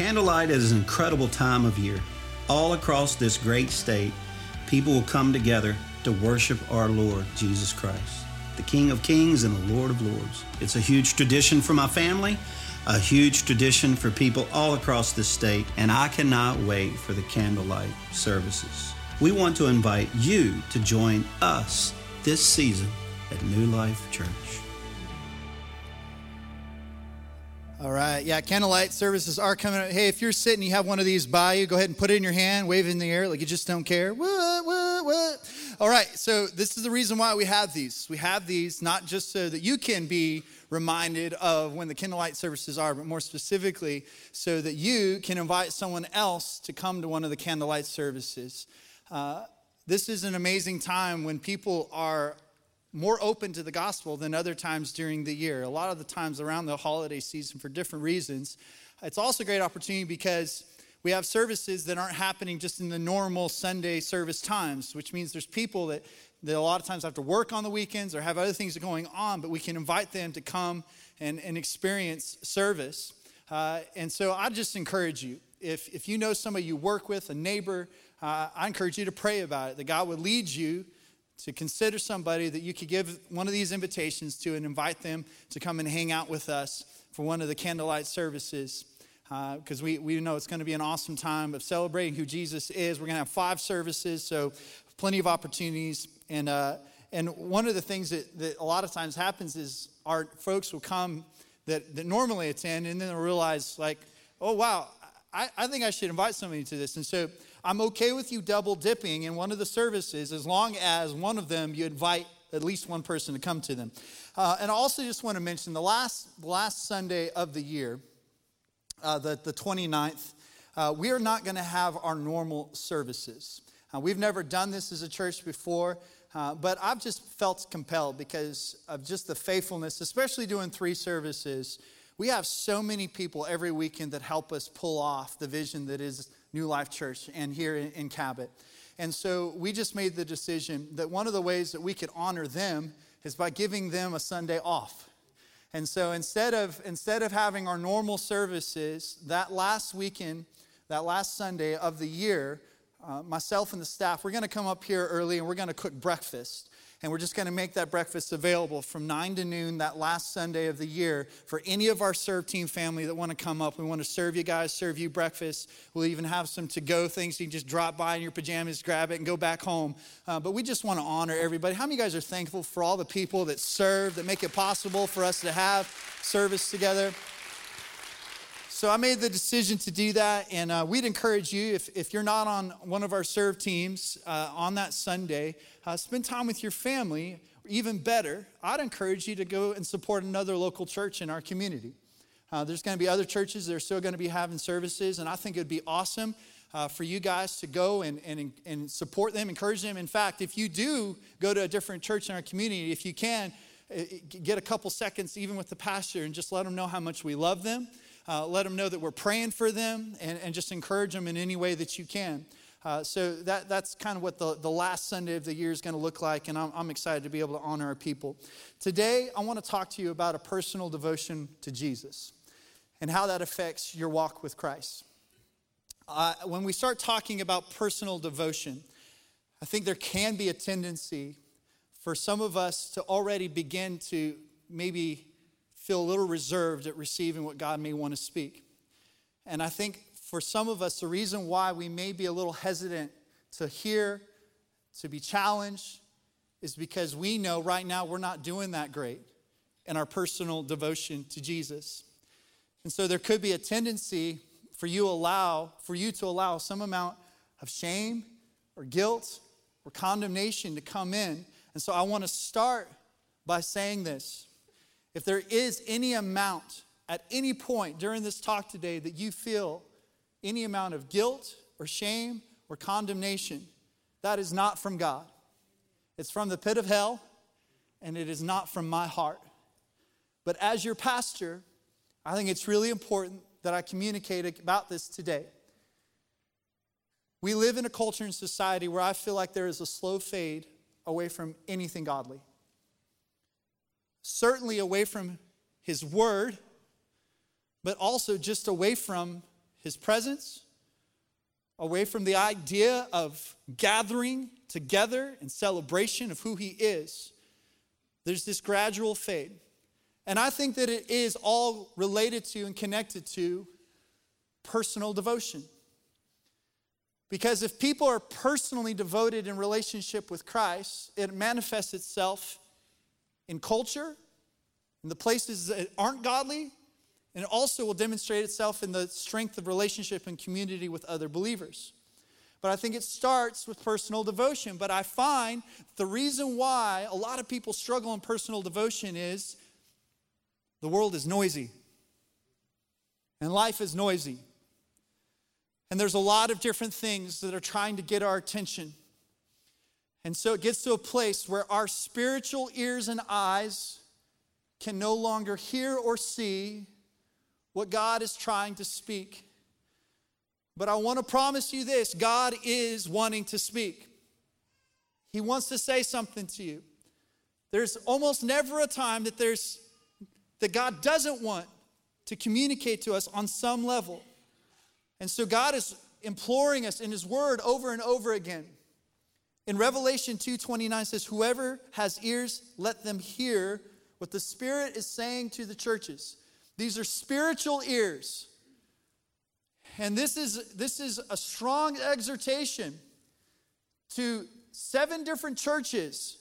Candlelight is an incredible time of year. All across this great state, people will come together to worship our Lord Jesus Christ, the King of Kings and the Lord of Lords. It's a huge tradition for my family, a huge tradition for people all across the state, and I cannot wait for the candlelight services. We want to invite you to join us this season at New Life Church. All right. Yeah, candlelight services are coming up. Hey, if you're sitting, you have one of these by you, go ahead and put it in your hand, wave it in the air like you just don't care. What, what, what? All right. So, this is the reason why we have these. We have these not just so that you can be reminded of when the candlelight services are, but more specifically, so that you can invite someone else to come to one of the candlelight services. Uh, this is an amazing time when people are more open to the gospel than other times during the year. A lot of the times around the holiday season for different reasons. It's also a great opportunity because we have services that aren't happening just in the normal Sunday service times, which means there's people that, that a lot of times have to work on the weekends or have other things going on, but we can invite them to come and, and experience service. Uh, and so I just encourage you if, if you know somebody you work with, a neighbor, uh, I encourage you to pray about it, that God would lead you to consider somebody that you could give one of these invitations to and invite them to come and hang out with us for one of the candlelight services because uh, we, we know it's going to be an awesome time of celebrating who Jesus is. We're going to have five services, so plenty of opportunities. And, uh, and one of the things that, that a lot of times happens is our folks will come that, that normally attend and then they'll realize, like, oh, wow, I, I think I should invite somebody to this. And so I'm okay with you double dipping in one of the services as long as one of them you invite at least one person to come to them. Uh, and I also just want to mention the last, last Sunday of the year, uh, the, the 29th, uh, we are not going to have our normal services. Uh, we've never done this as a church before, uh, but I've just felt compelled because of just the faithfulness, especially doing three services. We have so many people every weekend that help us pull off the vision that is New Life Church and here in, in Cabot. And so we just made the decision that one of the ways that we could honor them is by giving them a Sunday off. And so instead of, instead of having our normal services, that last weekend, that last Sunday of the year, uh, myself and the staff, we're going to come up here early and we're going to cook breakfast. And we're just going to make that breakfast available from 9 to noon that last Sunday of the year for any of our serve team family that want to come up. We want to serve you guys, serve you breakfast. We'll even have some to go things. You can just drop by in your pajamas, grab it, and go back home. Uh, but we just want to honor everybody. How many of you guys are thankful for all the people that serve, that make it possible for us to have service together? So I made the decision to do that, and uh, we'd encourage you, if, if you're not on one of our serve teams uh, on that Sunday, uh, spend time with your family. Even better, I'd encourage you to go and support another local church in our community. Uh, there's going to be other churches that are still going to be having services, and I think it would be awesome uh, for you guys to go and, and, and support them, encourage them. In fact, if you do go to a different church in our community, if you can, uh, get a couple seconds even with the pastor and just let them know how much we love them uh, let them know that we're praying for them and, and just encourage them in any way that you can. Uh, so that, that's kind of what the, the last Sunday of the year is going to look like, and I'm, I'm excited to be able to honor our people. Today, I want to talk to you about a personal devotion to Jesus and how that affects your walk with Christ. Uh, when we start talking about personal devotion, I think there can be a tendency for some of us to already begin to maybe feel a little reserved at receiving what God may want to speak. And I think for some of us, the reason why we may be a little hesitant to hear, to be challenged, is because we know right now we're not doing that great in our personal devotion to Jesus. And so there could be a tendency for you allow for you to allow some amount of shame or guilt or condemnation to come in. And so I want to start by saying this. If there is any amount at any point during this talk today that you feel any amount of guilt or shame or condemnation, that is not from God. It's from the pit of hell, and it is not from my heart. But as your pastor, I think it's really important that I communicate about this today. We live in a culture and society where I feel like there is a slow fade away from anything godly certainly away from His Word, but also just away from his presence, away from the idea of gathering together in celebration of who he is, there's this gradual fade. And I think that it is all related to and connected to personal devotion. Because if people are personally devoted in relationship with Christ, it manifests itself in culture, in the places that aren't godly, and it also will demonstrate itself in the strength of relationship and community with other believers. But I think it starts with personal devotion. But I find the reason why a lot of people struggle in personal devotion is the world is noisy, and life is noisy. And there's a lot of different things that are trying to get our attention. And so it gets to a place where our spiritual ears and eyes can no longer hear or see what God is trying to speak. But I want to promise you this God is wanting to speak. He wants to say something to you. There's almost never a time that there's that God doesn't want to communicate to us on some level. And so God is imploring us in his word over and over again. In Revelation 2:29 says whoever has ears let them hear what the Spirit is saying to the churches. These are spiritual ears. And this is, this is a strong exhortation to seven different churches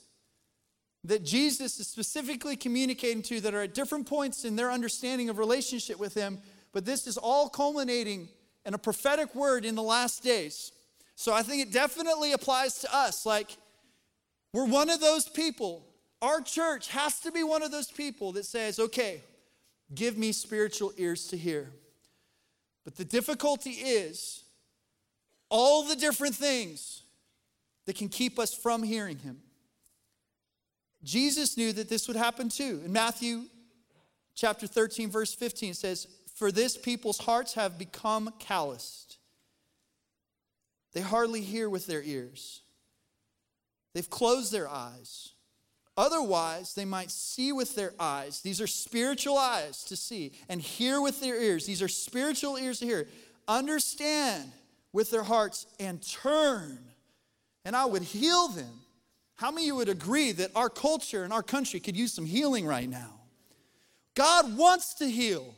that Jesus is specifically communicating to that are at different points in their understanding of relationship with Him. But this is all culminating in a prophetic word in the last days. So I think it definitely applies to us. Like, we're one of those people. Our church has to be one of those people that says, okay, Give me spiritual ears to hear. But the difficulty is all the different things that can keep us from hearing him. Jesus knew that this would happen too. In Matthew chapter 13, verse 15, it says, For this people's hearts have become calloused. They hardly hear with their ears, they've closed their eyes. Otherwise, they might see with their eyes. These are spiritual eyes to see, and hear with their ears. These are spiritual ears to hear. Understand with their hearts and turn, and I would heal them. How many of you would agree that our culture and our country could use some healing right now? God wants to heal,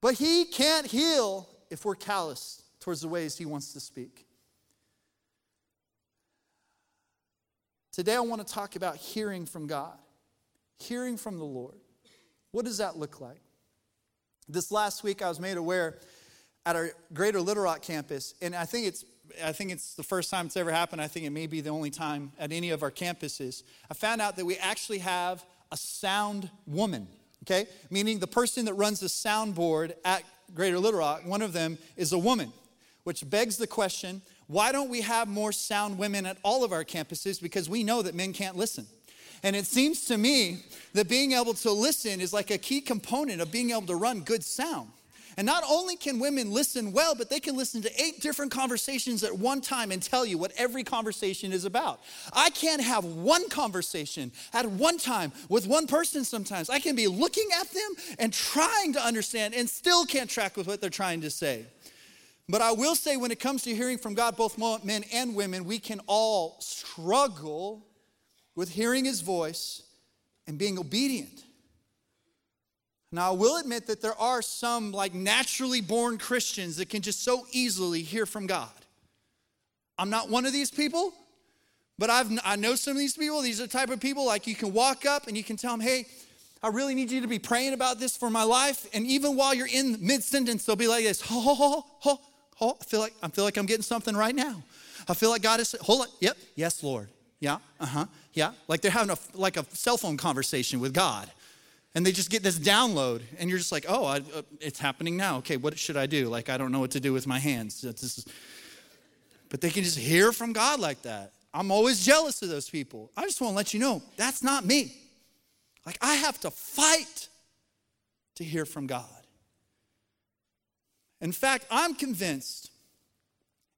but He can't heal if we're callous towards the ways He wants to speak. Today, I want to talk about hearing from God, hearing from the Lord. What does that look like? This last week, I was made aware at our Greater Little Rock campus, and I think it's I think it's the first time it's ever happened. I think it may be the only time at any of our campuses. I found out that we actually have a sound woman, okay? Meaning the person that runs the soundboard at Greater Little Rock, one of them is a woman, which begs the question why don't we have more sound women at all of our campuses? Because we know that men can't listen. And it seems to me that being able to listen is like a key component of being able to run good sound. And not only can women listen well, but they can listen to eight different conversations at one time and tell you what every conversation is about. I can't have one conversation at one time with one person sometimes. I can be looking at them and trying to understand and still can't track with what they're trying to say. But I will say, when it comes to hearing from God, both men and women, we can all struggle with hearing His voice and being obedient. Now, I will admit that there are some like naturally born Christians that can just so easily hear from God. I'm not one of these people, but I've, I know some of these people. These are the type of people like you can walk up and you can tell them, hey, I really need you to be praying about this for my life. And even while you're in mid sentence, they'll be like this, ho, ho, ho, ho, Oh, I feel like I feel like I'm getting something right now. I feel like God is hold on. Yep. Yes, Lord. Yeah. Uh-huh. Yeah. Like they're having a like a cell phone conversation with God. And they just get this download, and you're just like, oh, I, uh, it's happening now. Okay, what should I do? Like, I don't know what to do with my hands. Is, but they can just hear from God like that. I'm always jealous of those people. I just want to let you know that's not me. Like, I have to fight to hear from God. In fact, I'm convinced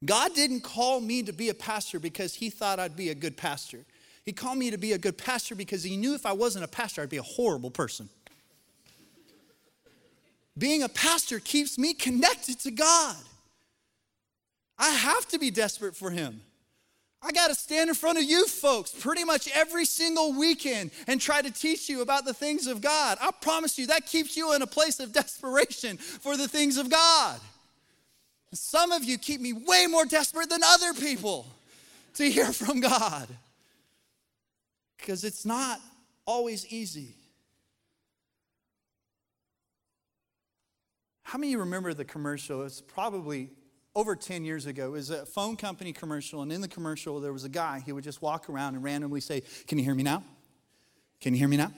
God didn't call me to be a pastor because he thought I'd be a good pastor. He called me to be a good pastor because he knew if I wasn't a pastor, I'd be a horrible person. being a pastor keeps me connected to God. I have to be desperate for Him. I got to stand in front of you folks pretty much every single weekend and try to teach you about the things of God. I promise you that keeps you in a place of desperation for the things of God. Some of you keep me way more desperate than other people to hear from God because it's not always easy. How many of you remember the commercial? It's probably over 10 years ago. It was a phone company commercial, and in the commercial, there was a guy. He would just walk around and randomly say, Can you hear me now? Can you hear me now?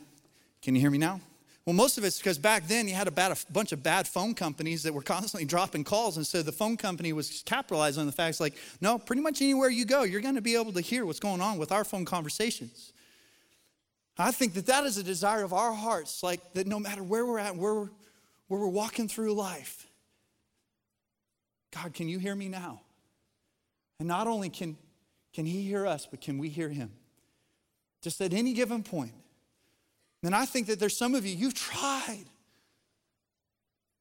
Can you hear me now? Well, most of it's because back then you had a, a bunch of bad phone companies that were constantly dropping calls. And so the phone company was capitalizing on the facts like, no, pretty much anywhere you go, you're going to be able to hear what's going on with our phone conversations. I think that that is a desire of our hearts, like that no matter where we're at, where we're, where we're walking through life, God, can you hear me now? And not only can, can He hear us, but can we hear Him? Just at any given point. And I think that there's some of you, you've tried.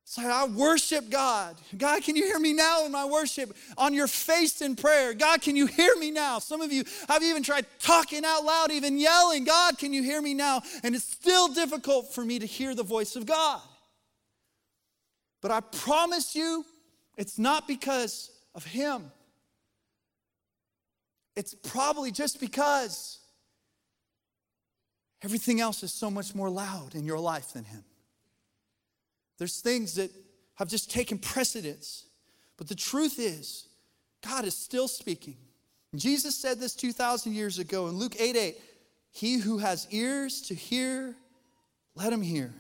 Say, I worship God. God, can you hear me now in my worship? On your face in prayer. God, can you hear me now? Some of you have even tried talking out loud, even yelling, God, can you hear me now? And it's still difficult for me to hear the voice of God. But I promise you, it's not because of him. It's probably just because everything else is so much more loud in your life than him. There's things that have just taken precedence. But the truth is, God is still speaking. Jesus said this 2,000 years ago in Luke 8 8 He who has ears to hear, let him hear.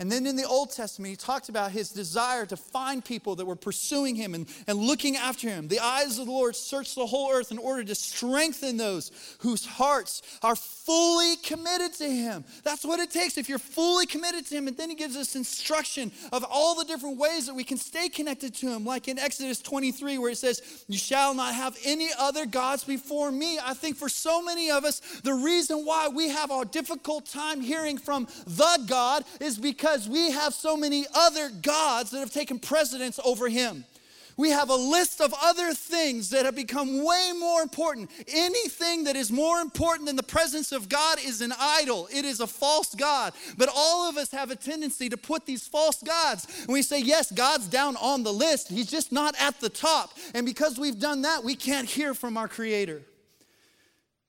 And then in the Old Testament, he talked about his desire to find people that were pursuing him and, and looking after him. The eyes of the Lord search the whole earth in order to strengthen those whose hearts are fully committed to him. That's what it takes if you're fully committed to him. And then he gives us instruction of all the different ways that we can stay connected to him, like in Exodus 23, where it says, You shall not have any other gods before me. I think for so many of us, the reason why we have a difficult time hearing from the God is because because we have so many other gods that have taken precedence over him. We have a list of other things that have become way more important. Anything that is more important than the presence of God is an idol, it is a false God. But all of us have a tendency to put these false gods. And we say, yes, God's down on the list, He's just not at the top. And because we've done that, we can't hear from our Creator.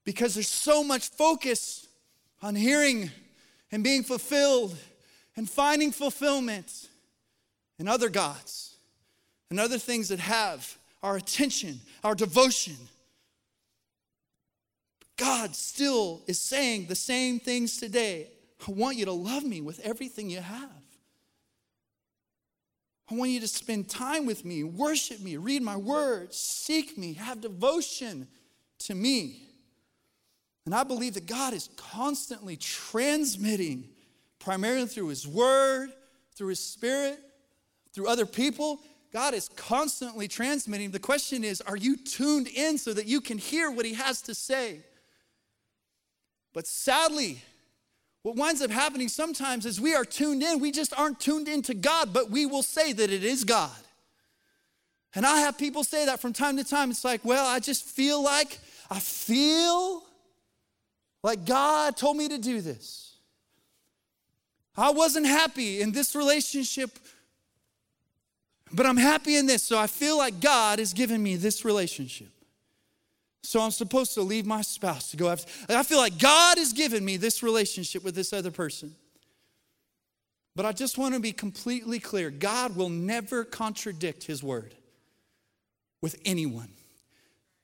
Because there's so much focus on hearing and being fulfilled and finding fulfillment in other gods and other things that have our attention, our devotion. God still is saying the same things today. I want you to love me with everything you have. I want you to spend time with me, worship me, read my words, seek me, have devotion to me. And I believe that God is constantly transmitting primarily through His Word, through His Spirit, through other people. God is constantly transmitting. The question is, are you tuned in so that you can hear what He has to say? But sadly, what winds up happening sometimes is we are tuned in. We just aren't tuned into God, but we will say that it is God. And I have people say that from time to time. It's like, well, I just feel like, I feel like God told me to do this. I wasn't happy in this relationship, but I'm happy in this. So I feel like God has given me this relationship. So I'm supposed to leave my spouse to go after. I feel like God has given me this relationship with this other person. But I just want to be completely clear God will never contradict his word with anyone.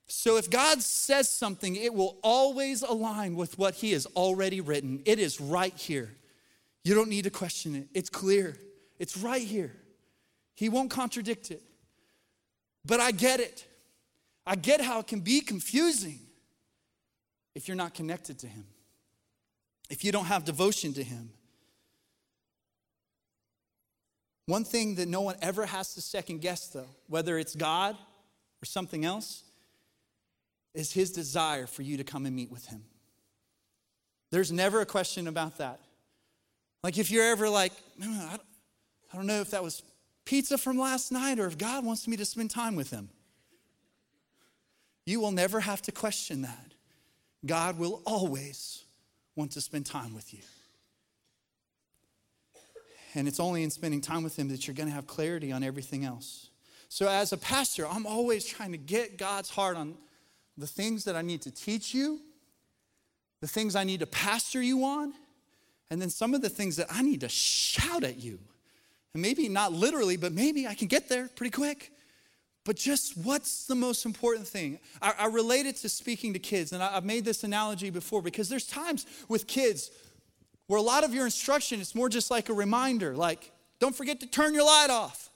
So if God says something, it will always align with what he has already written. It is right here. You don't need to question it. It's clear, it's right here. He won't contradict it. But I get it. I get how it can be confusing if you're not connected to Him, if you don't have devotion to Him. One thing that no one ever has to second guess, though, whether it's God or something else, is His desire for you to come and meet with Him. There's never a question about that. Like if you're ever like, I don't know if that was pizza from last night or if God wants me to spend time with him. You will never have to question that. God will always want to spend time with you. And it's only in spending time with Him that you're going to have clarity on everything else. So, as a pastor, I'm always trying to get God's heart on the things that I need to teach you, the things I need to pastor you on, and then some of the things that I need to shout at you. And maybe not literally, but maybe I can get there pretty quick. But just what's the most important thing? I, I relate it to speaking to kids, and I, I've made this analogy before because there's times with kids where a lot of your instruction is more just like a reminder, like, don't forget to turn your light off,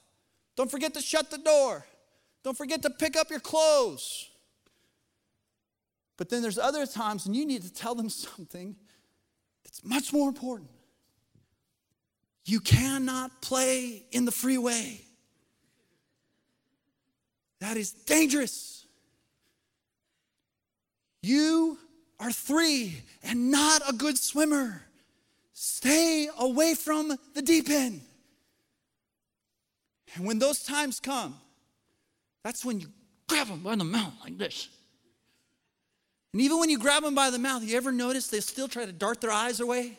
don't forget to shut the door, don't forget to pick up your clothes. But then there's other times when you need to tell them something that's much more important. You cannot play in the freeway. That is dangerous. You are three and not a good swimmer. Stay away from the deep end. And when those times come, that's when you grab them by the mouth like this. And even when you grab them by the mouth, you ever notice they still try to dart their eyes away?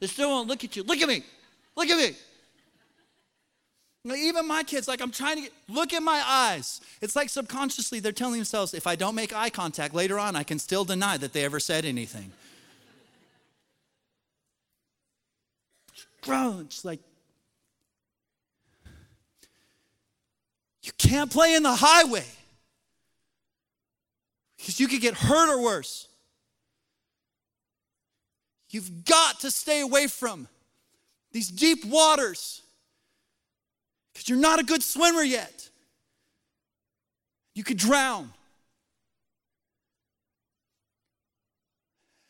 They still won't look at you. Look at me. Look at me. Even my kids, like I'm trying to get, look at my eyes. It's like subconsciously they're telling themselves, if I don't make eye contact later on, I can still deny that they ever said anything. Crunch, like, you can't play in the highway because you could get hurt or worse. You've got to stay away from these deep waters because you're not a good swimmer yet. You could drown.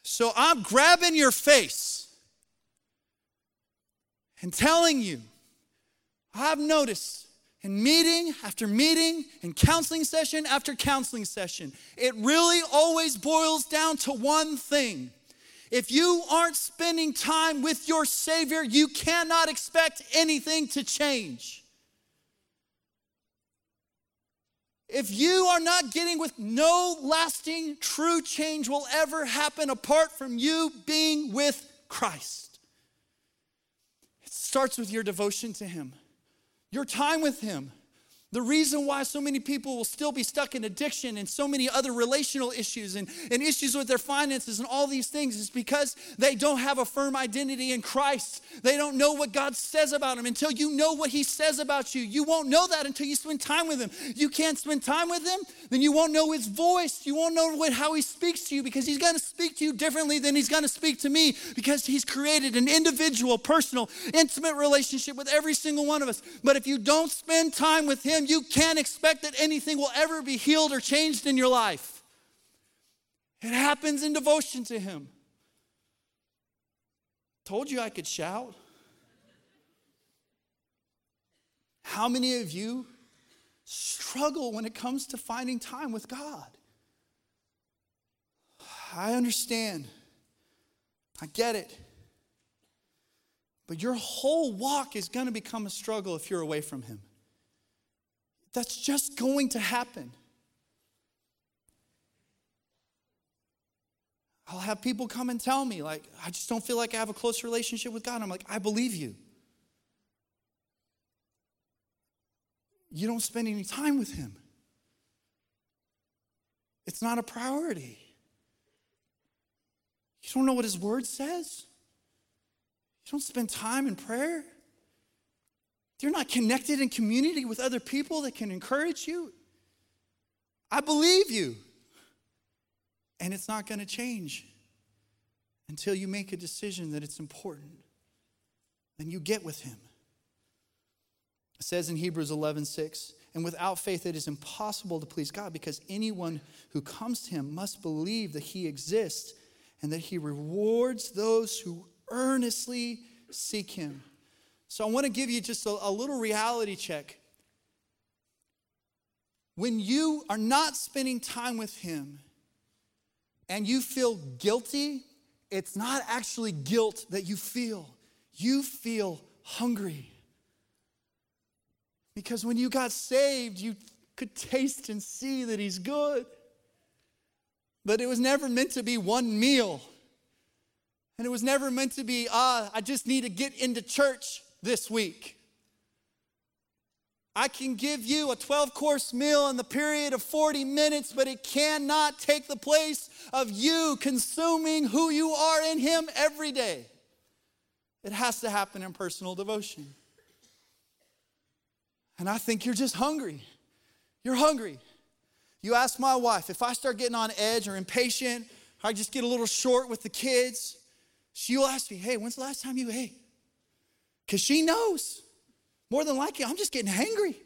So I'm grabbing your face and telling you, I've noticed in meeting after meeting and counseling session after counseling session, it really always boils down to one thing. If you aren't spending time with your Savior, you cannot expect anything to change. If you are not getting with no lasting true change will ever happen apart from you being with Christ. It starts with your devotion to Him, your time with Him. The reason why so many people will still be stuck in addiction and so many other relational issues and, and issues with their finances and all these things is because they don't have a firm identity in Christ. They don't know what God says about them. Until you know what He says about you, you won't know that until you spend time with Him. You can't spend time with Him, then you won't know His voice. You won't know what, how He speaks to you because He's going to speak to you differently than He's going to speak to me because He's created an individual, personal, intimate relationship with every single one of us. But if you don't spend time with Him, you can't expect that anything will ever be healed or changed in your life. It happens in devotion to Him. Told you I could shout. How many of you struggle when it comes to finding time with God? I understand. I get it. But your whole walk is going to become a struggle if you're away from Him. That's just going to happen. I'll have people come and tell me, like, I just don't feel like I have a close relationship with God. I'm like, I believe you. You don't spend any time with Him, it's not a priority. You don't know what His Word says, you don't spend time in prayer. You're not connected in community with other people that can encourage you. I believe you. And it's not going to change until you make a decision that it's important. Then you get with him. It says in Hebrews 11 6, and without faith it is impossible to please God because anyone who comes to him must believe that he exists and that he rewards those who earnestly seek him. So I want to give you just a, a little reality check. When you are not spending time with Him and you feel guilty, it's not actually guilt that you feel. You feel hungry. Because when you got saved, you could taste and see that He's good. But it was never meant to be one meal. And it was never meant to be, ah, I just need to get into church this week. I can give you a 12 course meal in the period of 40 minutes, but it cannot take the place of you consuming who you are in Him every day. It has to happen in personal devotion. And I think you're just hungry. You're hungry. You ask my wife, if I start getting on edge or impatient, I just get a little short with the kids, she'll ask me, hey, when's the last time you ate? Because she knows more than likely I'm just getting hangry.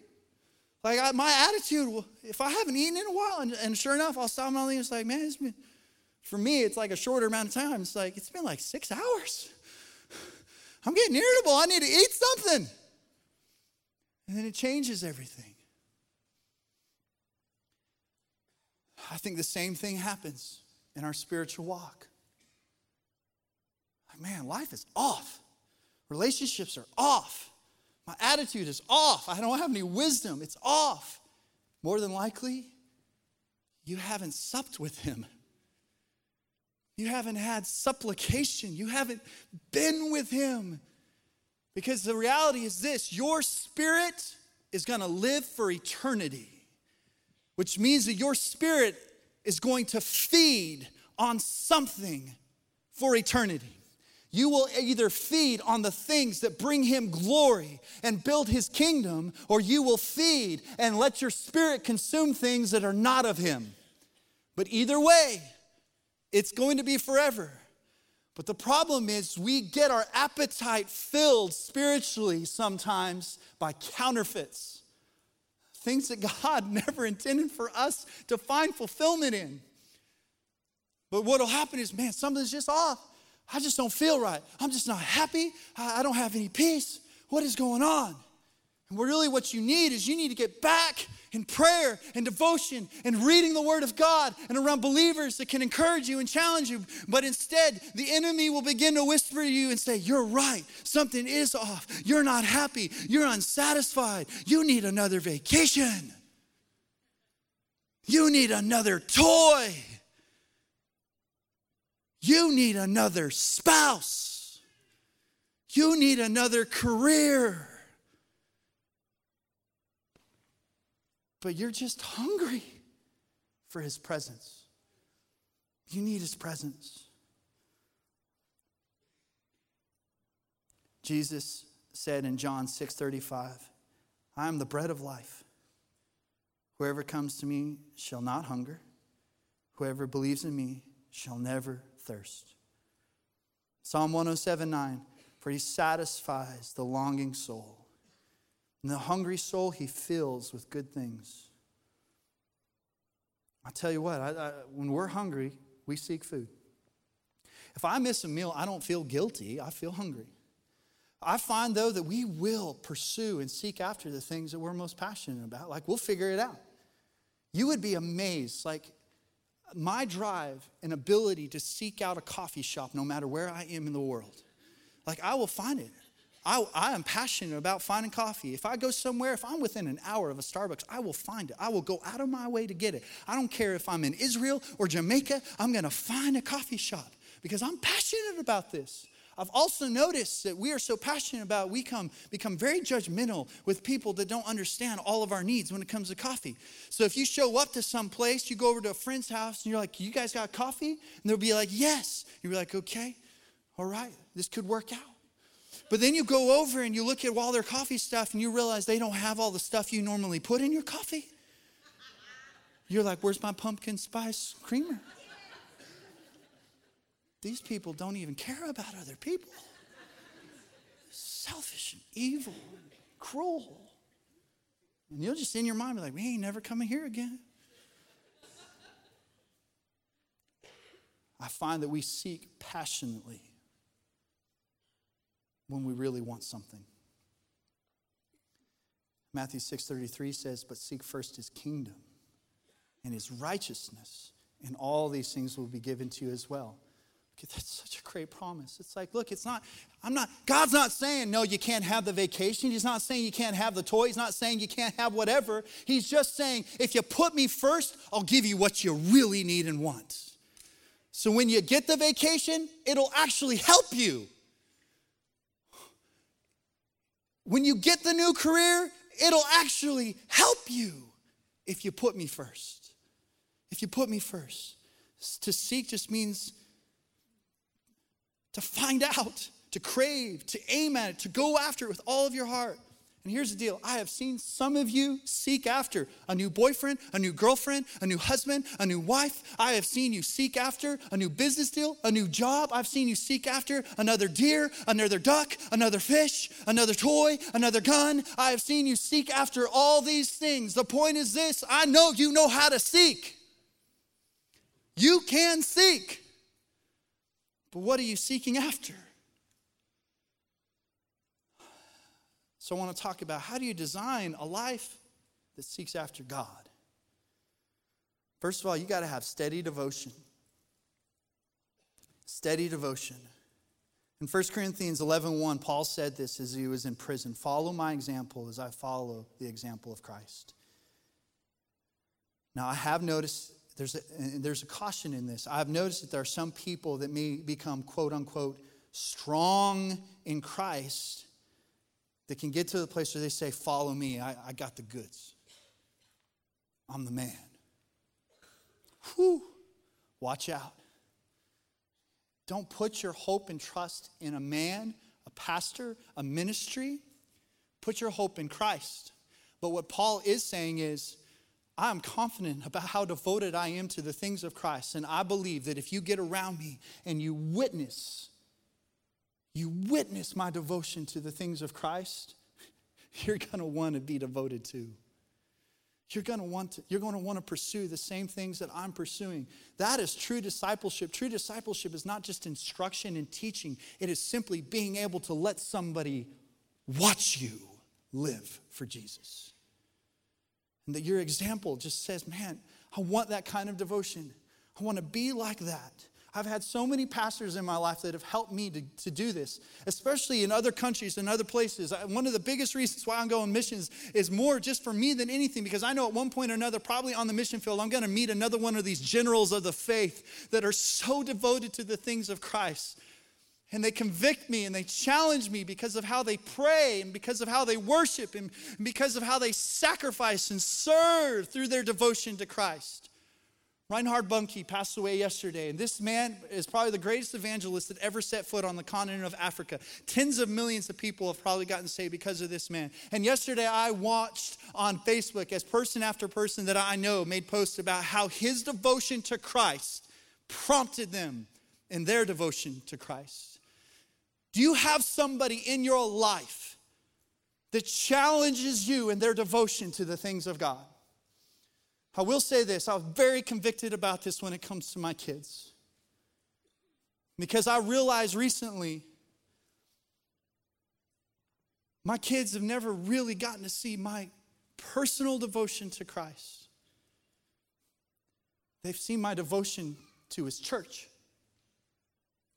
Like I, my attitude, if I haven't eaten in a while, and, and sure enough, I'll stop and I'll. It's like, man, it's been, for me, it's like a shorter amount of time. It's like, it's been like six hours. I'm getting irritable. I need to eat something. And then it changes everything. I think the same thing happens in our spiritual walk. Like, man, life is off. Relationships are off. My attitude is off. I don't have any wisdom. It's off. More than likely, you haven't supped with him. You haven't had supplication. You haven't been with him. Because the reality is this your spirit is going to live for eternity which means that your spirit is going to feed on something for eternity. You will either feed on the things that bring him glory and build his kingdom, or you will feed and let your spirit consume things that are not of him. But either way, it's going to be forever. But the problem is, we get our appetite filled spiritually sometimes by counterfeits things that God never intended for us to find fulfillment in. But what will happen is, man, something's just off. I just don't feel right. I'm just not happy. I don't have any peace. What is going on? And really, what you need is you need to get back in prayer and devotion and reading the Word of God and around believers that can encourage you and challenge you. But instead, the enemy will begin to whisper to you and say, You're right. Something is off. You're not happy. You're unsatisfied. You need another vacation. You need another toy. You need another spouse. You need another career. but you're just hungry for his presence. You need his presence. Jesus said in John 6:35, I am the bread of life. Whoever comes to me shall not hunger. Whoever believes in me shall never thirst. Psalm 107 9, for he satisfies the longing soul. And the hungry soul he fills with good things. I tell you what, I, I, when we're hungry, we seek food. If I miss a meal, I don't feel guilty, I feel hungry. I find, though, that we will pursue and seek after the things that we're most passionate about. Like, we'll figure it out. You would be amazed. Like, my drive and ability to seek out a coffee shop no matter where I am in the world. Like, I will find it. I, I am passionate about finding coffee. If I go somewhere, if I'm within an hour of a Starbucks, I will find it. I will go out of my way to get it. I don't care if I'm in Israel or Jamaica, I'm to find a coffee shop because I'm passionate about this. I've also noticed that we are so passionate about we come become very judgmental with people that don't understand all of our needs when it comes to coffee. So if you show up to some place, you go over to a friend's house and you're like, "You guys got coffee?" And they'll be like, "Yes." You're like, "Okay, all right, this could work out." But then you go over and you look at all their coffee stuff and you realize they don't have all the stuff you normally put in your coffee. You're like, where's my pumpkin spice creamer? These people don't even care about other people. Selfish and evil and cruel. And you'll just in your mind be like, we ain't never coming here again. I find that we seek passionately when we really want something. Matthew 6:33 says, "But seek first his kingdom and his righteousness, and all these things will be given to you as well." That's such a great promise. It's like, look, it's not, I'm not, God's not saying, no, you can't have the vacation. He's not saying you can't have the toy. He's not saying you can't have whatever. He's just saying, if you put me first, I'll give you what you really need and want. So when you get the vacation, it'll actually help you. When you get the new career, it'll actually help you if you put me first. If you put me first. To seek just means to find out, to crave, to aim at it, to go after it with all of your heart. And here's the deal I have seen some of you seek after a new boyfriend, a new girlfriend, a new husband, a new wife. I have seen you seek after a new business deal, a new job. I've seen you seek after another deer, another duck, another fish, another toy, another gun. I have seen you seek after all these things. The point is this I know you know how to seek. You can seek. But what are you seeking after? So I want to talk about how do you design a life that seeks after God? First of all, you got to have steady devotion. Steady devotion. In 1 Corinthians 11 1, Paul said this as he was in prison Follow my example as I follow the example of Christ. Now, I have noticed there's a, there's a caution in this. I've noticed that there are some people that may become, quote unquote, strong in Christ that can get to the place where they say, Follow me, I, I got the goods. I'm the man. Whew. Watch out. Don't put your hope and trust in a man, a pastor, a ministry. Put your hope in Christ. But what Paul is saying is, I am confident about how devoted I am to the things of Christ. And I believe that if you get around me and you witness, you witness my devotion to the things of Christ, you're going to want to be devoted to. You're going to want to, you're going to want to pursue the same things that I'm pursuing. That is true discipleship. True discipleship is not just instruction and teaching. It is simply being able to let somebody watch you live for Jesus. And that your example just says, man, I want that kind of devotion. I want to be like that. I've had so many pastors in my life that have helped me to, to do this, especially in other countries and other places. One of the biggest reasons why I'm going missions is more just for me than anything, because I know at one point or another, probably on the mission field, I'm going to meet another one of these generals of the faith that are so devoted to the things of Christ and they convict me and they challenge me because of how they pray and because of how they worship and because of how they sacrifice and serve through their devotion to Christ. Reinhard Bonnke passed away yesterday, and this man is probably the greatest evangelist that ever set foot on the continent of Africa. Tens of millions of people have probably gotten saved because of this man. And yesterday I watched on Facebook as person after person that I know made posts about how his devotion to Christ prompted them in their devotion to Christ. Do you have somebody in your life that challenges you in their devotion to the things of God? I will say this I was very convicted about this when it comes to my kids. Because I realized recently my kids have never really gotten to see my personal devotion to Christ. They've seen my devotion to his church.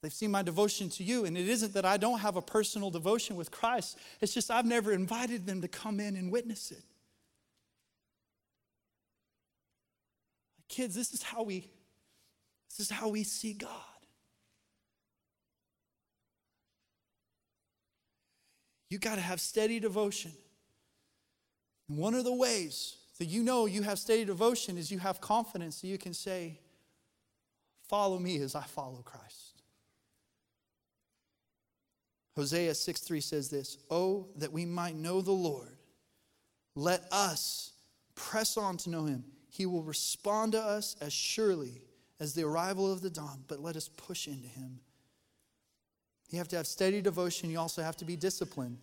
They've seen my devotion to you. And it isn't that I don't have a personal devotion with Christ, it's just I've never invited them to come in and witness it. Kids, this is how we this is how we see God. You got to have steady devotion. And one of the ways that you know you have steady devotion is you have confidence that you can say, Follow me as I follow Christ. Hosea 6 3 says this Oh, that we might know the Lord. Let us press on to know him. He will respond to us as surely as the arrival of the dawn, but let us push into him. You have to have steady devotion. You also have to be disciplined.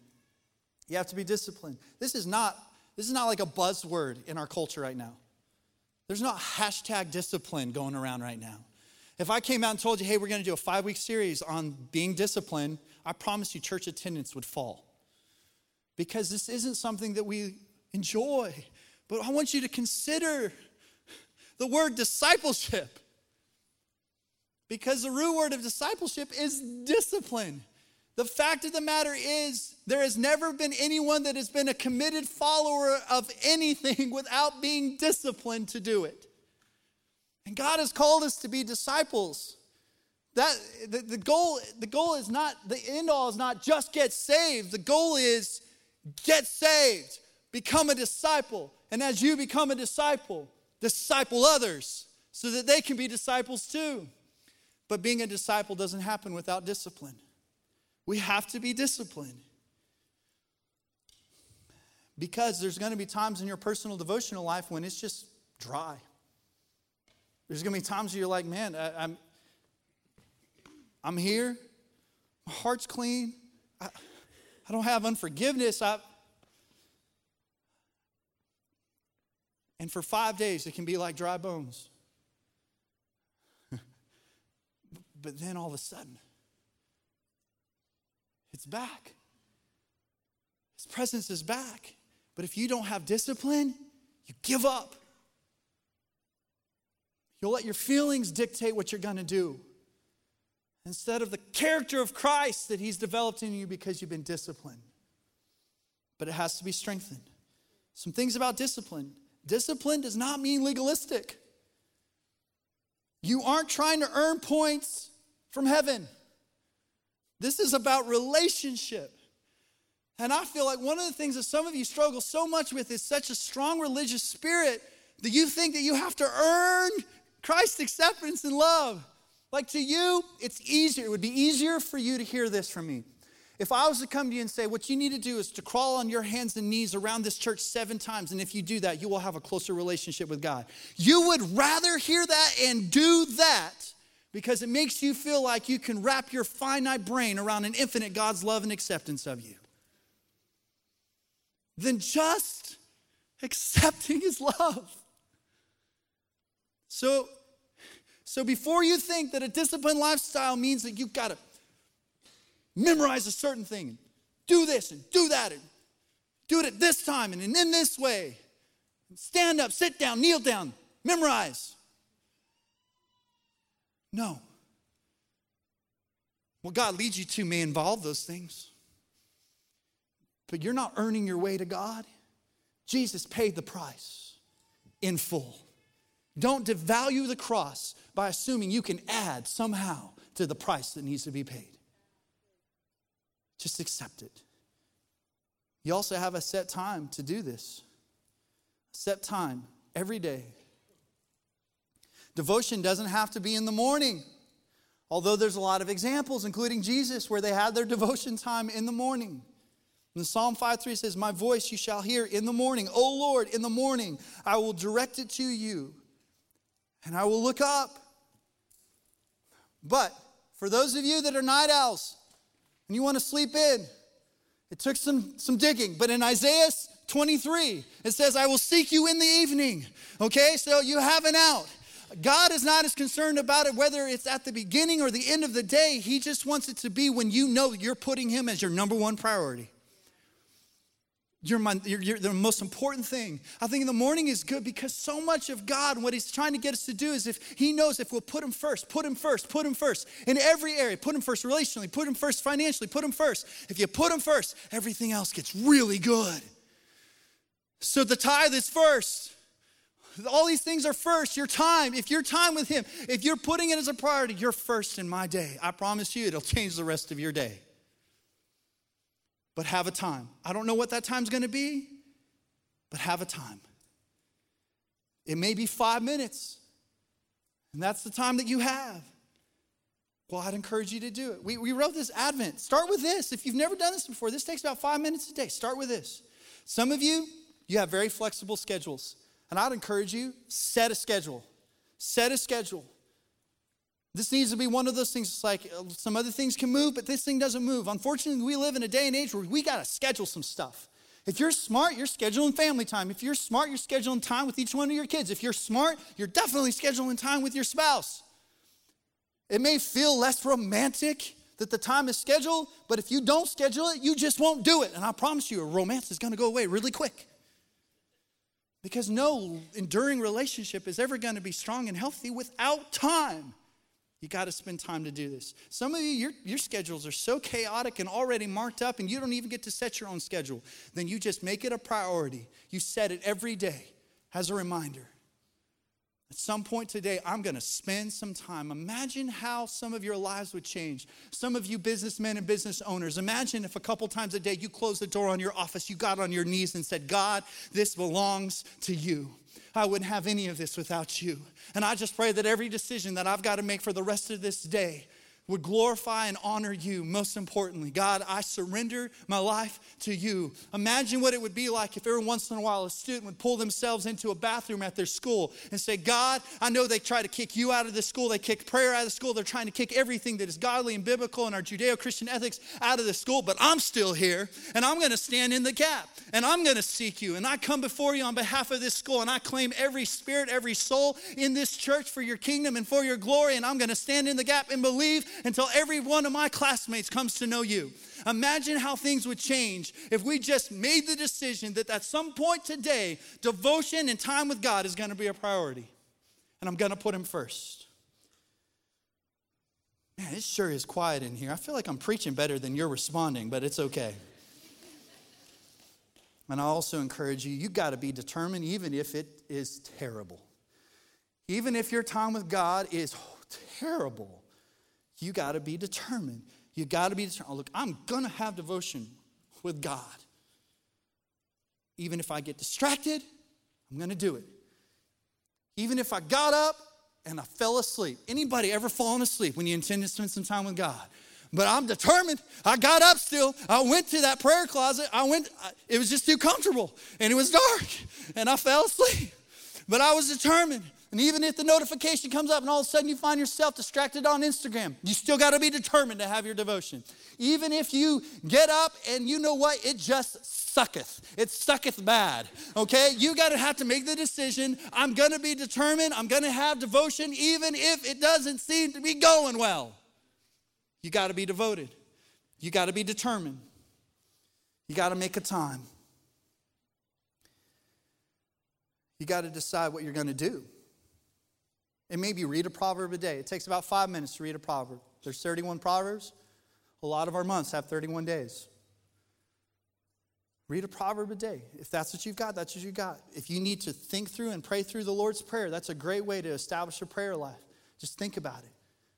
You have to be disciplined. This is not, this is not like a buzzword in our culture right now. There's not hashtag discipline going around right now. If I came out and told you, hey, we're going to do a five week series on being disciplined, I promise you church attendance would fall. Because this isn't something that we enjoy. But I want you to consider the word discipleship. Because the root word of discipleship is discipline. The fact of the matter is, there has never been anyone that has been a committed follower of anything without being disciplined to do it. And God has called us to be disciples. That the, the goal, the goal is not the end all is not just get saved. The goal is get saved, become a disciple. And as you become a disciple, disciple others so that they can be disciples too. But being a disciple doesn't happen without discipline. We have to be disciplined. Because there's going to be times in your personal devotional life when it's just dry. There's going to be times where you're like, man, I, am I'm, I'm here. My heart's clean. I, I don't have unforgiveness. I, and for five days, it can be like dry bones. but then all of a sudden, it's back. His presence is back. But if you don't have discipline, you give up. You'll let your feelings dictate what you're going to do instead of the character of Christ that He's developed in you because you've been disciplined. But it has to be strengthened. Some things about discipline discipline does not mean legalistic. You aren't trying to earn points from heaven. This is about relationship. And I feel like one of the things that some of you struggle so much with is such a strong religious spirit that you think that you have to earn Christ's acceptance and love. Like to you, it's easier. It would be easier for you to hear this from me. If I was to come to you and say, what you need to do is to crawl on your hands and knees around this church seven times, and if you do that, you will have a closer relationship with God. You would rather hear that and do that because it makes you feel like you can wrap your finite brain around an infinite God's love and acceptance of you than just accepting his love. So, so before you think that a disciplined lifestyle means that you've got to memorize a certain thing, do this and do that, and do it at this time and in this way, stand up, sit down, kneel down, memorize. No. What God leads you to may involve those things, but you're not earning your way to God. Jesus paid the price in full. Don't devalue the cross by assuming you can add somehow to the price that needs to be paid. Just accept it. You also have a set time to do this. Set time every day Devotion doesn't have to be in the morning. Although there's a lot of examples, including Jesus, where they had their devotion time in the morning. And Psalm 5 3 says, My voice you shall hear in the morning. O Lord, in the morning I will direct it to you, and I will look up. But for those of you that are night owls and you want to sleep in, it took some, some digging. But in Isaiah 23, it says, I will seek you in the evening. Okay, so you have an out. God is not as concerned about it whether it's at the beginning or the end of the day. He just wants it to be when you know you're putting Him as your number one priority. You're, my, you're, you're, the most important thing. I think in the morning is good because so much of God, what He's trying to get us to do is if He knows if we'll put Him first, put Him first, put Him first in every area, put Him first relationally, put Him first financially, put Him first. If you put Him first, everything else gets really good. So the tithe is first. All these things are first. Your time, if your time with Him, if you're putting it as a priority, you're first in my day. I promise you, it'll change the rest of your day. But have a time. I don't know what that time's gonna be, but have a time. It may be five minutes, and that's the time that you have. Well, I'd encourage you to do it. We, we wrote this Advent. Start with this. If you've never done this before, this takes about five minutes a day. Start with this. Some of you, you have very flexible schedules. And I'd encourage you, set a schedule. Set a schedule. This needs to be one of those things. It's like uh, some other things can move, but this thing doesn't move. Unfortunately, we live in a day and age where we got to schedule some stuff. If you're smart, you're scheduling family time. If you're smart, you're scheduling time with each one of your kids. If you're smart, you're definitely scheduling time with your spouse. It may feel less romantic that the time is scheduled, but if you don't schedule it, you just won't do it. And I promise you, a romance is going to go away really quick. Because no enduring relationship is ever going to be strong and healthy without time. You got to spend time to do this. Some of you, your, your schedules are so chaotic and already marked up, and you don't even get to set your own schedule. Then you just make it a priority. You set it every day as a reminder. At some point today, I'm going to spend some time. Imagine how some of your lives would change. Some of you businessmen and business owners, imagine if a couple times a day you closed the door on your office, you got on your knees and said, God, this belongs to you. I wouldn't have any of this without you. And I just pray that every decision that I've got to make for the rest of this day would glorify and honor you most importantly. God, I surrender my life to you. Imagine what it would be like if every once in a while a student would pull themselves into a bathroom at their school and say, God, I know they try to kick you out of the school, they kick prayer out of the school, they're trying to kick everything that is godly and biblical and our Judeo Christian ethics out of the school, but I'm still here and I'm going to stand in the gap and I'm going to seek you. And I come before you on behalf of this school and I claim every spirit, every soul in this church for your kingdom and for your glory, and I'm going to stand in the gap and believe until every one of my classmates comes to know you. Imagine how things would change if we just made the decision that at some point today, devotion and time with God is going to be a priority. And I'm going to put Him first. Man, it sure is quiet in here. I feel like I'm preaching better than you're responding, but it's okay. And I also encourage you, you got to be determined, even if it is terrible. Even if your time with God is terrible, you got to be determined. You got to be determined. Look, I'm going to have devotion with God. Even if I get distracted, I'm going to do it. Even if I got up and I fell asleep. Anybody ever fallen asleep when you intend to spend some time with God? But I'm determined. I got up still. I went to that prayer closet. I went, it was just too comfortable and it was dark and I fell asleep. But I was determined. And even if the notification comes up and all of a sudden you find yourself distracted on Instagram, you still got to be determined to have your devotion. Even if you get up and you know what, it just sucketh. It sucketh bad. Okay? You got to have to make the decision. I'm going to be determined. I'm going to have devotion even if it doesn't seem to be going well. You got to be devoted. You got to be determined. You got to make a time. You got to decide what you're going to do. And maybe read a proverb a day. It takes about five minutes to read a proverb. There's 31 proverbs. A lot of our months have 31 days. Read a proverb a day. If that's what you've got, that's what you got. If you need to think through and pray through the Lord's Prayer, that's a great way to establish a prayer life. Just think about it.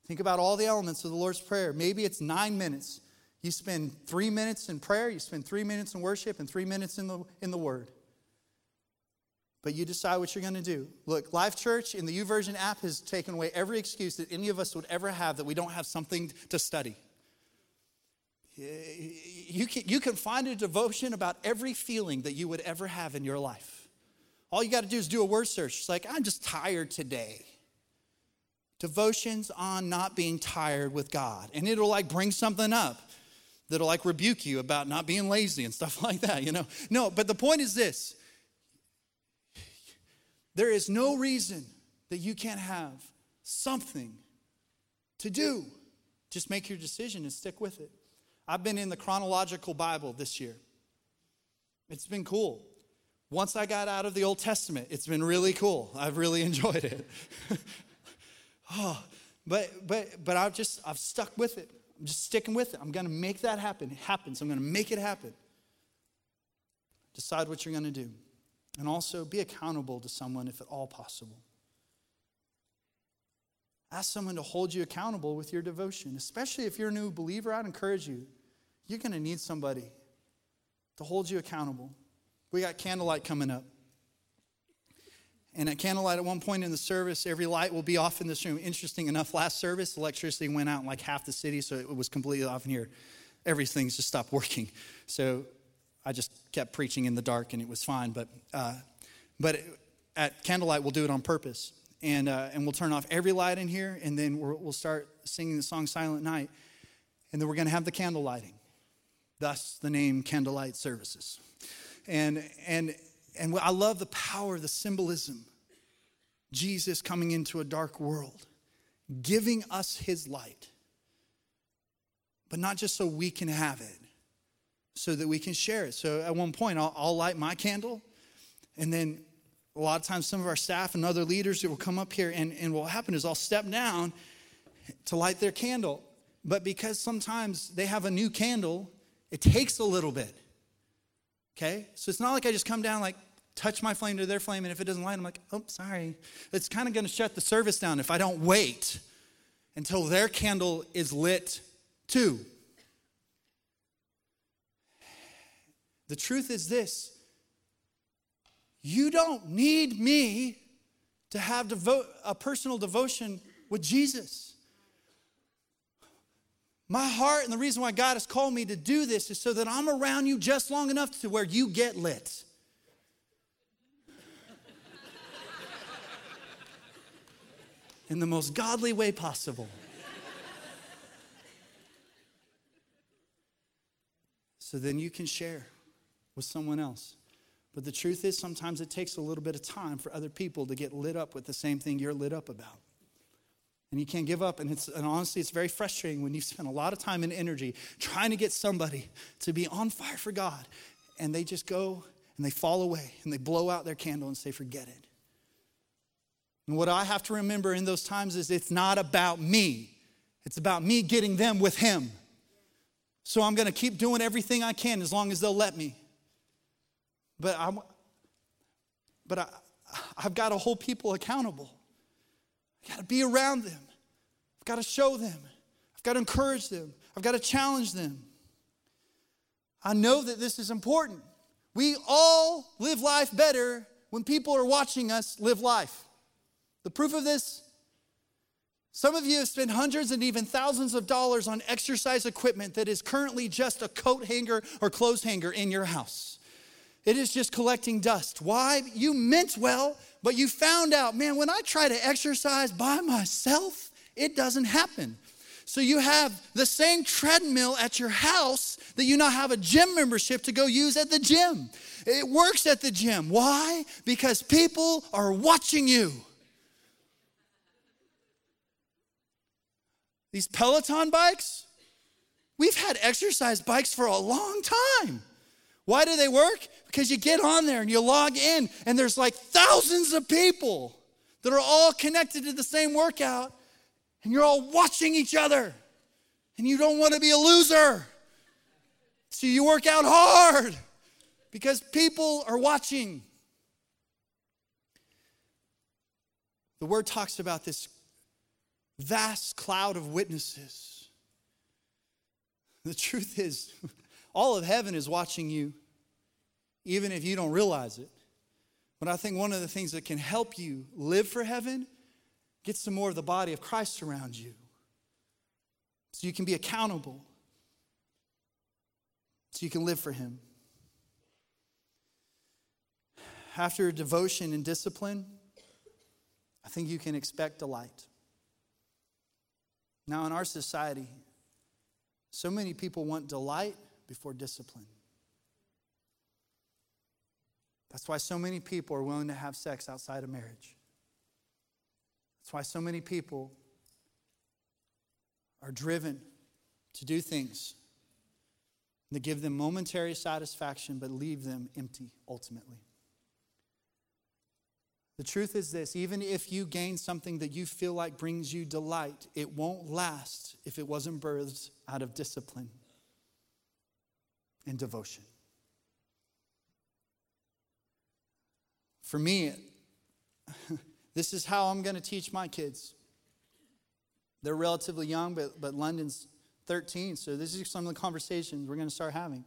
Think about all the elements of the Lord's Prayer. Maybe it's nine minutes. You spend three minutes in prayer, you spend three minutes in worship, and three minutes in the, in the Word but you decide what you're going to do. Look, Life Church in the YouVersion app has taken away every excuse that any of us would ever have that we don't have something to study. You can, you can find a devotion about every feeling that you would ever have in your life. All you got to do is do a word search. It's like, I'm just tired today. Devotions on not being tired with God. And it'll like bring something up that'll like rebuke you about not being lazy and stuff like that, you know? No, but the point is this there is no reason that you can't have something to do. Just make your decision and stick with it. I've been in the chronological Bible this year. It's been cool. Once I got out of the Old Testament, it's been really cool. I've really enjoyed it. oh, but but but I've just I've stuck with it. I'm just sticking with it. I'm gonna make that happen. It happens. I'm gonna make it happen. Decide what you're gonna do. And also be accountable to someone if at all possible. Ask someone to hold you accountable with your devotion, especially if you're a new believer. I'd encourage you. You're going to need somebody to hold you accountable. We got candlelight coming up. And at candlelight, at one point in the service, every light will be off in this room. Interesting enough, last service, electricity went out in like half the city, so it was completely off in here. Everything's just stopped working. So I just kept preaching in the dark and it was fine. But, uh, but at candlelight, we'll do it on purpose. And, uh, and we'll turn off every light in here and then we'll start singing the song Silent Night. And then we're going to have the candle lighting. Thus, the name Candlelight Services. And, and, and I love the power, the symbolism. Jesus coming into a dark world, giving us his light, but not just so we can have it, so that we can share it. So at one point, I'll, I'll light my candle, and then a lot of times some of our staff and other leaders will come up here, and, and what will happen is I'll step down, to light their candle. But because sometimes they have a new candle, it takes a little bit. Okay? So it's not like I just come down like, touch my flame to their flame, and if it doesn't light, I'm like, oh, sorry. It's kind of going to shut the service down if I don't wait until their candle is lit too. The truth is this you don't need me to have devo- a personal devotion with Jesus. My heart and the reason why God has called me to do this is so that I'm around you just long enough to where you get lit. In the most godly way possible. so then you can share with someone else. But the truth is, sometimes it takes a little bit of time for other people to get lit up with the same thing you're lit up about. And you can't give up. And, it's, and honestly, it's very frustrating when you spend a lot of time and energy trying to get somebody to be on fire for God, and they just go and they fall away and they blow out their candle and say, forget it. And what I have to remember in those times is it's not about me, it's about me getting them with Him. So I'm going to keep doing everything I can as long as they'll let me. But I'm, but I, I've got to hold people accountable. I've got to be around them. I've got to show them. I've got to encourage them. I've got to challenge them. I know that this is important. We all live life better when people are watching us live life. The proof of this some of you have spent hundreds and even thousands of dollars on exercise equipment that is currently just a coat hanger or clothes hanger in your house. It is just collecting dust. Why? You meant well, but you found out, man, when I try to exercise by myself, it doesn't happen. So you have the same treadmill at your house that you now have a gym membership to go use at the gym. It works at the gym. Why? Because people are watching you. These Peloton bikes, we've had exercise bikes for a long time. Why do they work? Because you get on there and you log in, and there's like thousands of people that are all connected to the same workout, and you're all watching each other, and you don't want to be a loser. So you work out hard because people are watching. The word talks about this vast cloud of witnesses. The truth is, all of heaven is watching you, even if you don't realize it. But I think one of the things that can help you live for heaven, get some more of the body of Christ around you. So you can be accountable. So you can live for Him. After devotion and discipline, I think you can expect delight. Now, in our society, so many people want delight before discipline. That's why so many people are willing to have sex outside of marriage. That's why so many people are driven to do things that give them momentary satisfaction but leave them empty ultimately. The truth is this even if you gain something that you feel like brings you delight, it won't last if it wasn't birthed out of discipline and devotion. For me, this is how I'm going to teach my kids. They're relatively young, but, but London's 13, so this is some of the conversations we're going to start having.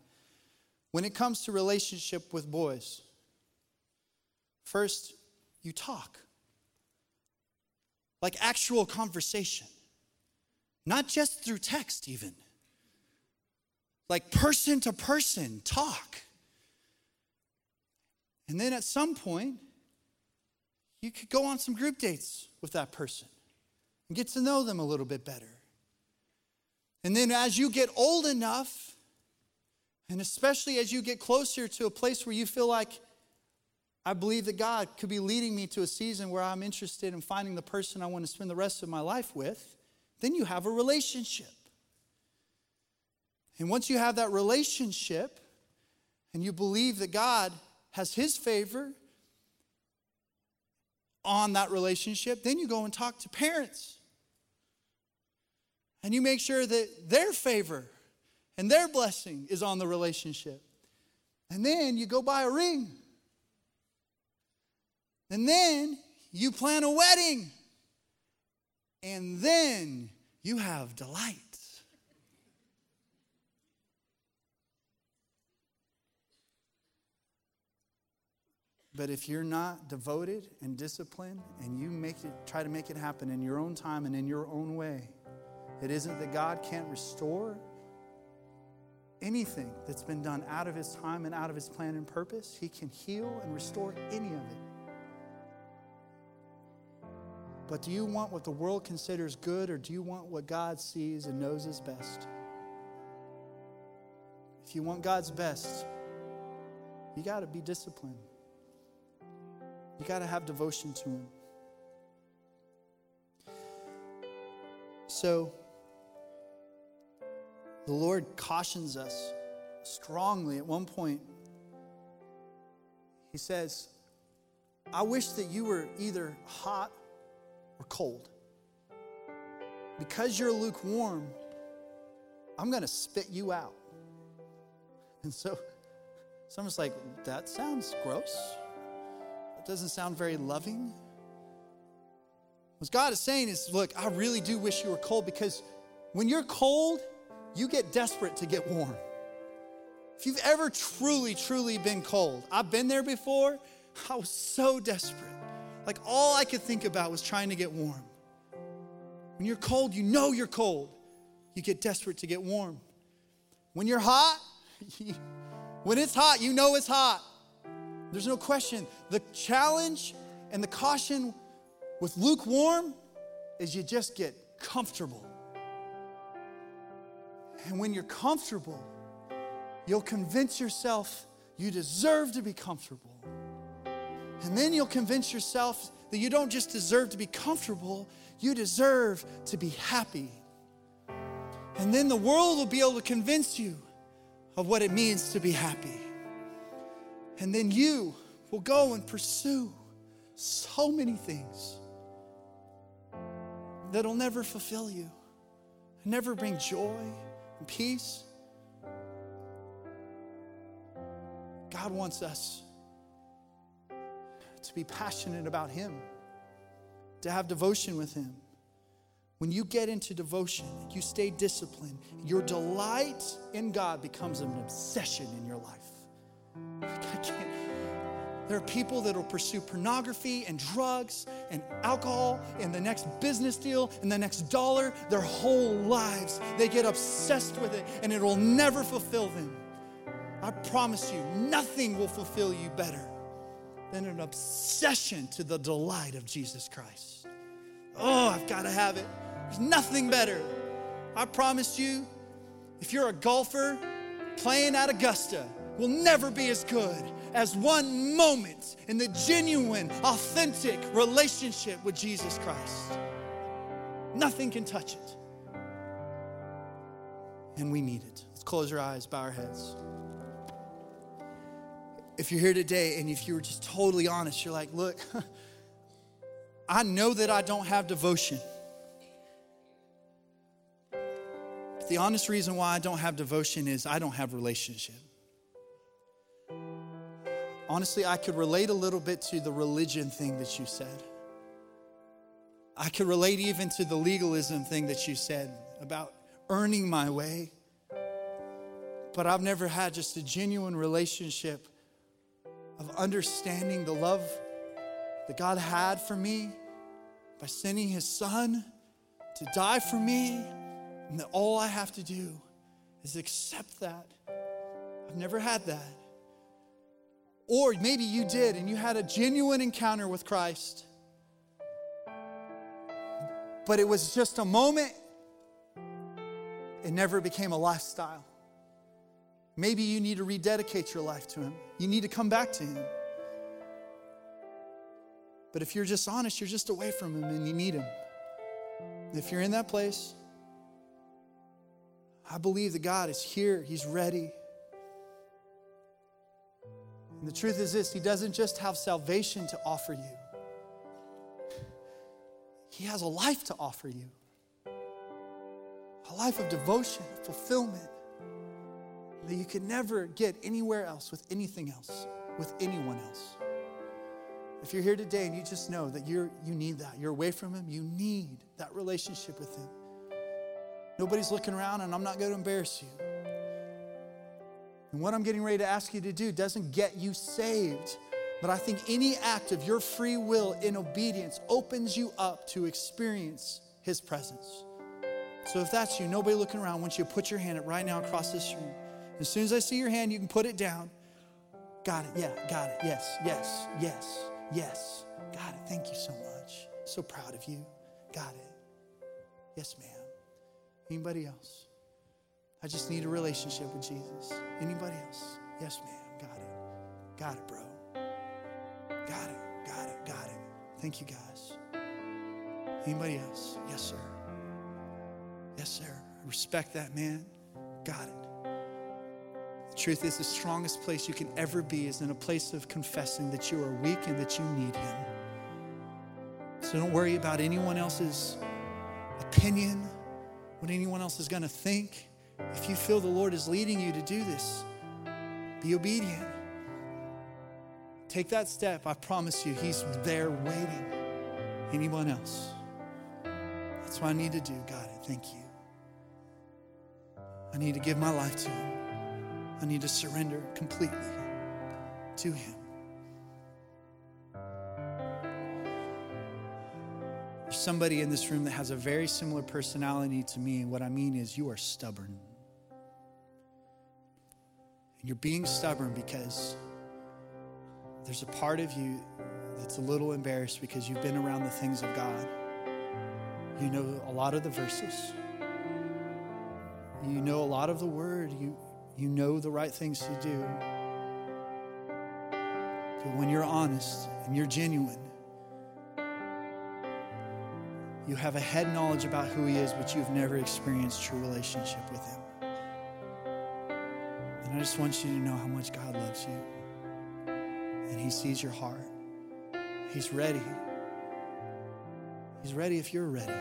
When it comes to relationship with boys, first, you talk. Like actual conversation, not just through text, even. Like person to person, talk. And then at some point, you could go on some group dates with that person and get to know them a little bit better. And then as you get old enough, and especially as you get closer to a place where you feel like I believe that God could be leading me to a season where I'm interested in finding the person I want to spend the rest of my life with. Then you have a relationship. And once you have that relationship and you believe that God has His favor on that relationship, then you go and talk to parents. And you make sure that their favor and their blessing is on the relationship. And then you go buy a ring. And then you plan a wedding. And then you have delight. But if you're not devoted and disciplined and you make it try to make it happen in your own time and in your own way, it isn't that God can't restore anything that's been done out of his time and out of his plan and purpose. He can heal and restore any of it. But do you want what the world considers good or do you want what God sees and knows is best? If you want God's best, you got to be disciplined. You got to have devotion to Him. So, the Lord cautions us strongly at one point. He says, I wish that you were either hot or cold. Because you're lukewarm, I'm going to spit you out. And so someone's like, that sounds gross. That doesn't sound very loving. What God is saying is, look, I really do wish you were cold because when you're cold, you get desperate to get warm. If you've ever truly, truly been cold, I've been there before, I was so desperate. Like all I could think about was trying to get warm. When you're cold, you know you're cold. You get desperate to get warm. When you're hot, when it's hot, you know it's hot. There's no question. The challenge and the caution with lukewarm is you just get comfortable. And when you're comfortable, you'll convince yourself you deserve to be comfortable. And then you'll convince yourself that you don't just deserve to be comfortable, you deserve to be happy. And then the world will be able to convince you of what it means to be happy. And then you will go and pursue so many things that'll never fulfill you, never bring joy and peace. God wants us to be passionate about Him, to have devotion with Him. When you get into devotion, you stay disciplined, your delight in God becomes an obsession in your life. There are people that will pursue pornography and drugs and alcohol and the next business deal and the next dollar their whole lives. They get obsessed with it and it will never fulfill them. I promise you, nothing will fulfill you better than an obsession to the delight of Jesus Christ. Oh, I've got to have it. There's nothing better. I promise you, if you're a golfer playing at Augusta, will never be as good as one moment in the genuine, authentic relationship with Jesus Christ. Nothing can touch it. And we need it. Let's close our eyes, bow our heads if you're here today and if you were just totally honest, you're like, look, I know that I don't have devotion. But the honest reason why I don't have devotion is I don't have relationship. Honestly, I could relate a little bit to the religion thing that you said. I could relate even to the legalism thing that you said about earning my way. But I've never had just a genuine relationship of understanding the love that God had for me by sending his son to die for me, and that all I have to do is accept that. I've never had that. Or maybe you did and you had a genuine encounter with Christ, but it was just a moment, it never became a lifestyle. Maybe you need to rededicate your life to Him. You need to come back to Him. But if you're just honest, you're just away from Him and you need Him. If you're in that place, I believe that God is here, He's ready. And the truth is this He doesn't just have salvation to offer you, He has a life to offer you. a life of devotion, fulfillment that you can never get anywhere else with anything else, with anyone else. If you're here today and you just know that you're, you need that, you're away from Him, you need that relationship with Him. Nobody's looking around, and I'm not going to embarrass you. And what I'm getting ready to ask you to do doesn't get you saved, but I think any act of your free will in obedience opens you up to experience His presence. So if that's you, nobody looking around, I want you to put your hand up right now across this room. As soon as I see your hand, you can put it down. Got it. Yeah, got it. Yes, yes, yes. Yes. Got it. Thank you so much. So proud of you. Got it. Yes, ma'am. Anybody else? I just need a relationship with Jesus. Anybody else? Yes, ma'am. Got it. Got it, bro. Got it. Got it. Got it. Thank you, guys. Anybody else? Yes, sir. Yes, sir. I respect that, man. Got it. The truth is, the strongest place you can ever be is in a place of confessing that you are weak and that you need Him. So don't worry about anyone else's opinion, what anyone else is going to think. If you feel the Lord is leading you to do this, be obedient. Take that step. I promise you, He's there waiting. Anyone else? That's what I need to do. It. Thank you. I need to give my life to Him. I need to surrender completely to Him. There's somebody in this room that has a very similar personality to me. And what I mean is, you are stubborn. And you're being stubborn because there's a part of you that's a little embarrassed because you've been around the things of God. You know a lot of the verses. You know a lot of the word. You you know the right things to do. But when you're honest and you're genuine, you have a head knowledge about who He is, but you've never experienced true relationship with Him. And I just want you to know how much God loves you. And He sees your heart. He's ready. He's ready if you're ready.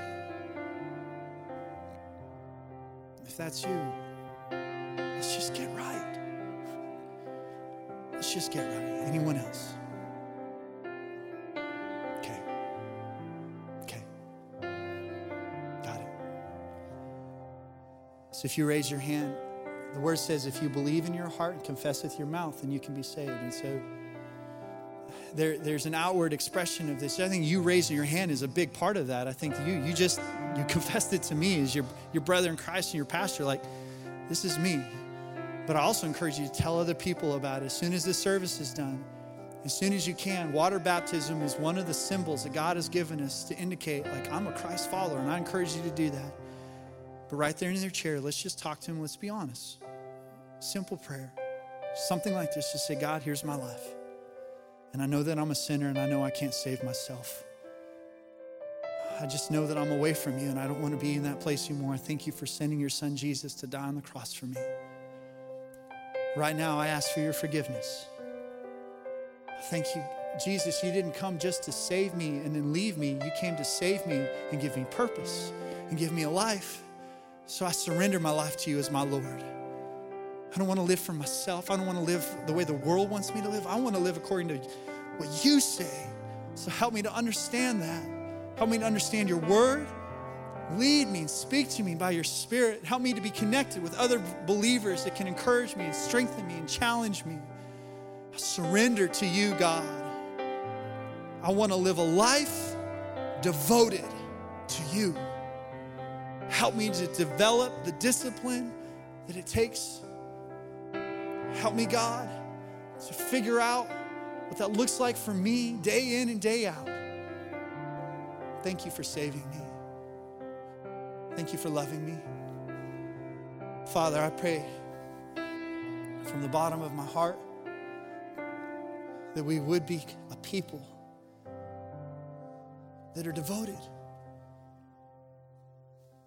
If that's you, Let's just get right. Let's just get right. Anyone else? Okay. Okay. Got it. So if you raise your hand, the word says if you believe in your heart and confess with your mouth, then you can be saved. And so there, there's an outward expression of this. I think you raising your hand is a big part of that. I think you you just you confessed it to me as your your brother in Christ and your pastor, like, this is me. But I also encourage you to tell other people about it as soon as the service is done. As soon as you can, water baptism is one of the symbols that God has given us to indicate, like, I'm a Christ follower, and I encourage you to do that. But right there in their chair, let's just talk to Him. Let's be honest. Simple prayer. Something like this just say, God, here's my life. And I know that I'm a sinner and I know I can't save myself. I just know that I'm away from you and I don't want to be in that place anymore. Thank you for sending your son Jesus to die on the cross for me. Right now, I ask for your forgiveness. Thank you, Jesus. You didn't come just to save me and then leave me. You came to save me and give me purpose and give me a life. So I surrender my life to you as my Lord. I don't want to live for myself. I don't want to live the way the world wants me to live. I want to live according to what you say. So help me to understand that. Help me to understand your word Lead me and speak to me by your Spirit. Help me to be connected with other believers that can encourage me and strengthen me and challenge me. I surrender to you, God. I want to live a life devoted to you. Help me to develop the discipline that it takes. Help me, God, to figure out what that looks like for me day in and day out. Thank you for saving me. Thank you for loving me. Father, I pray from the bottom of my heart that we would be a people that are devoted,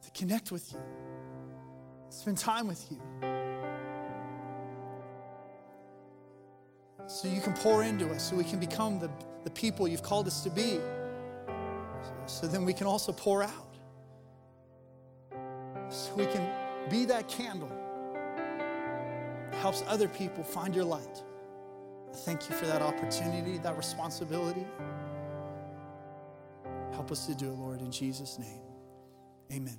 to connect with you, spend time with you. So you can pour into us, so we can become the, the people you've called us to be. So, so then we can also pour out so we can be that candle that helps other people find your light. Thank you for that opportunity, that responsibility. Help us to do it, Lord, in Jesus' name. Amen.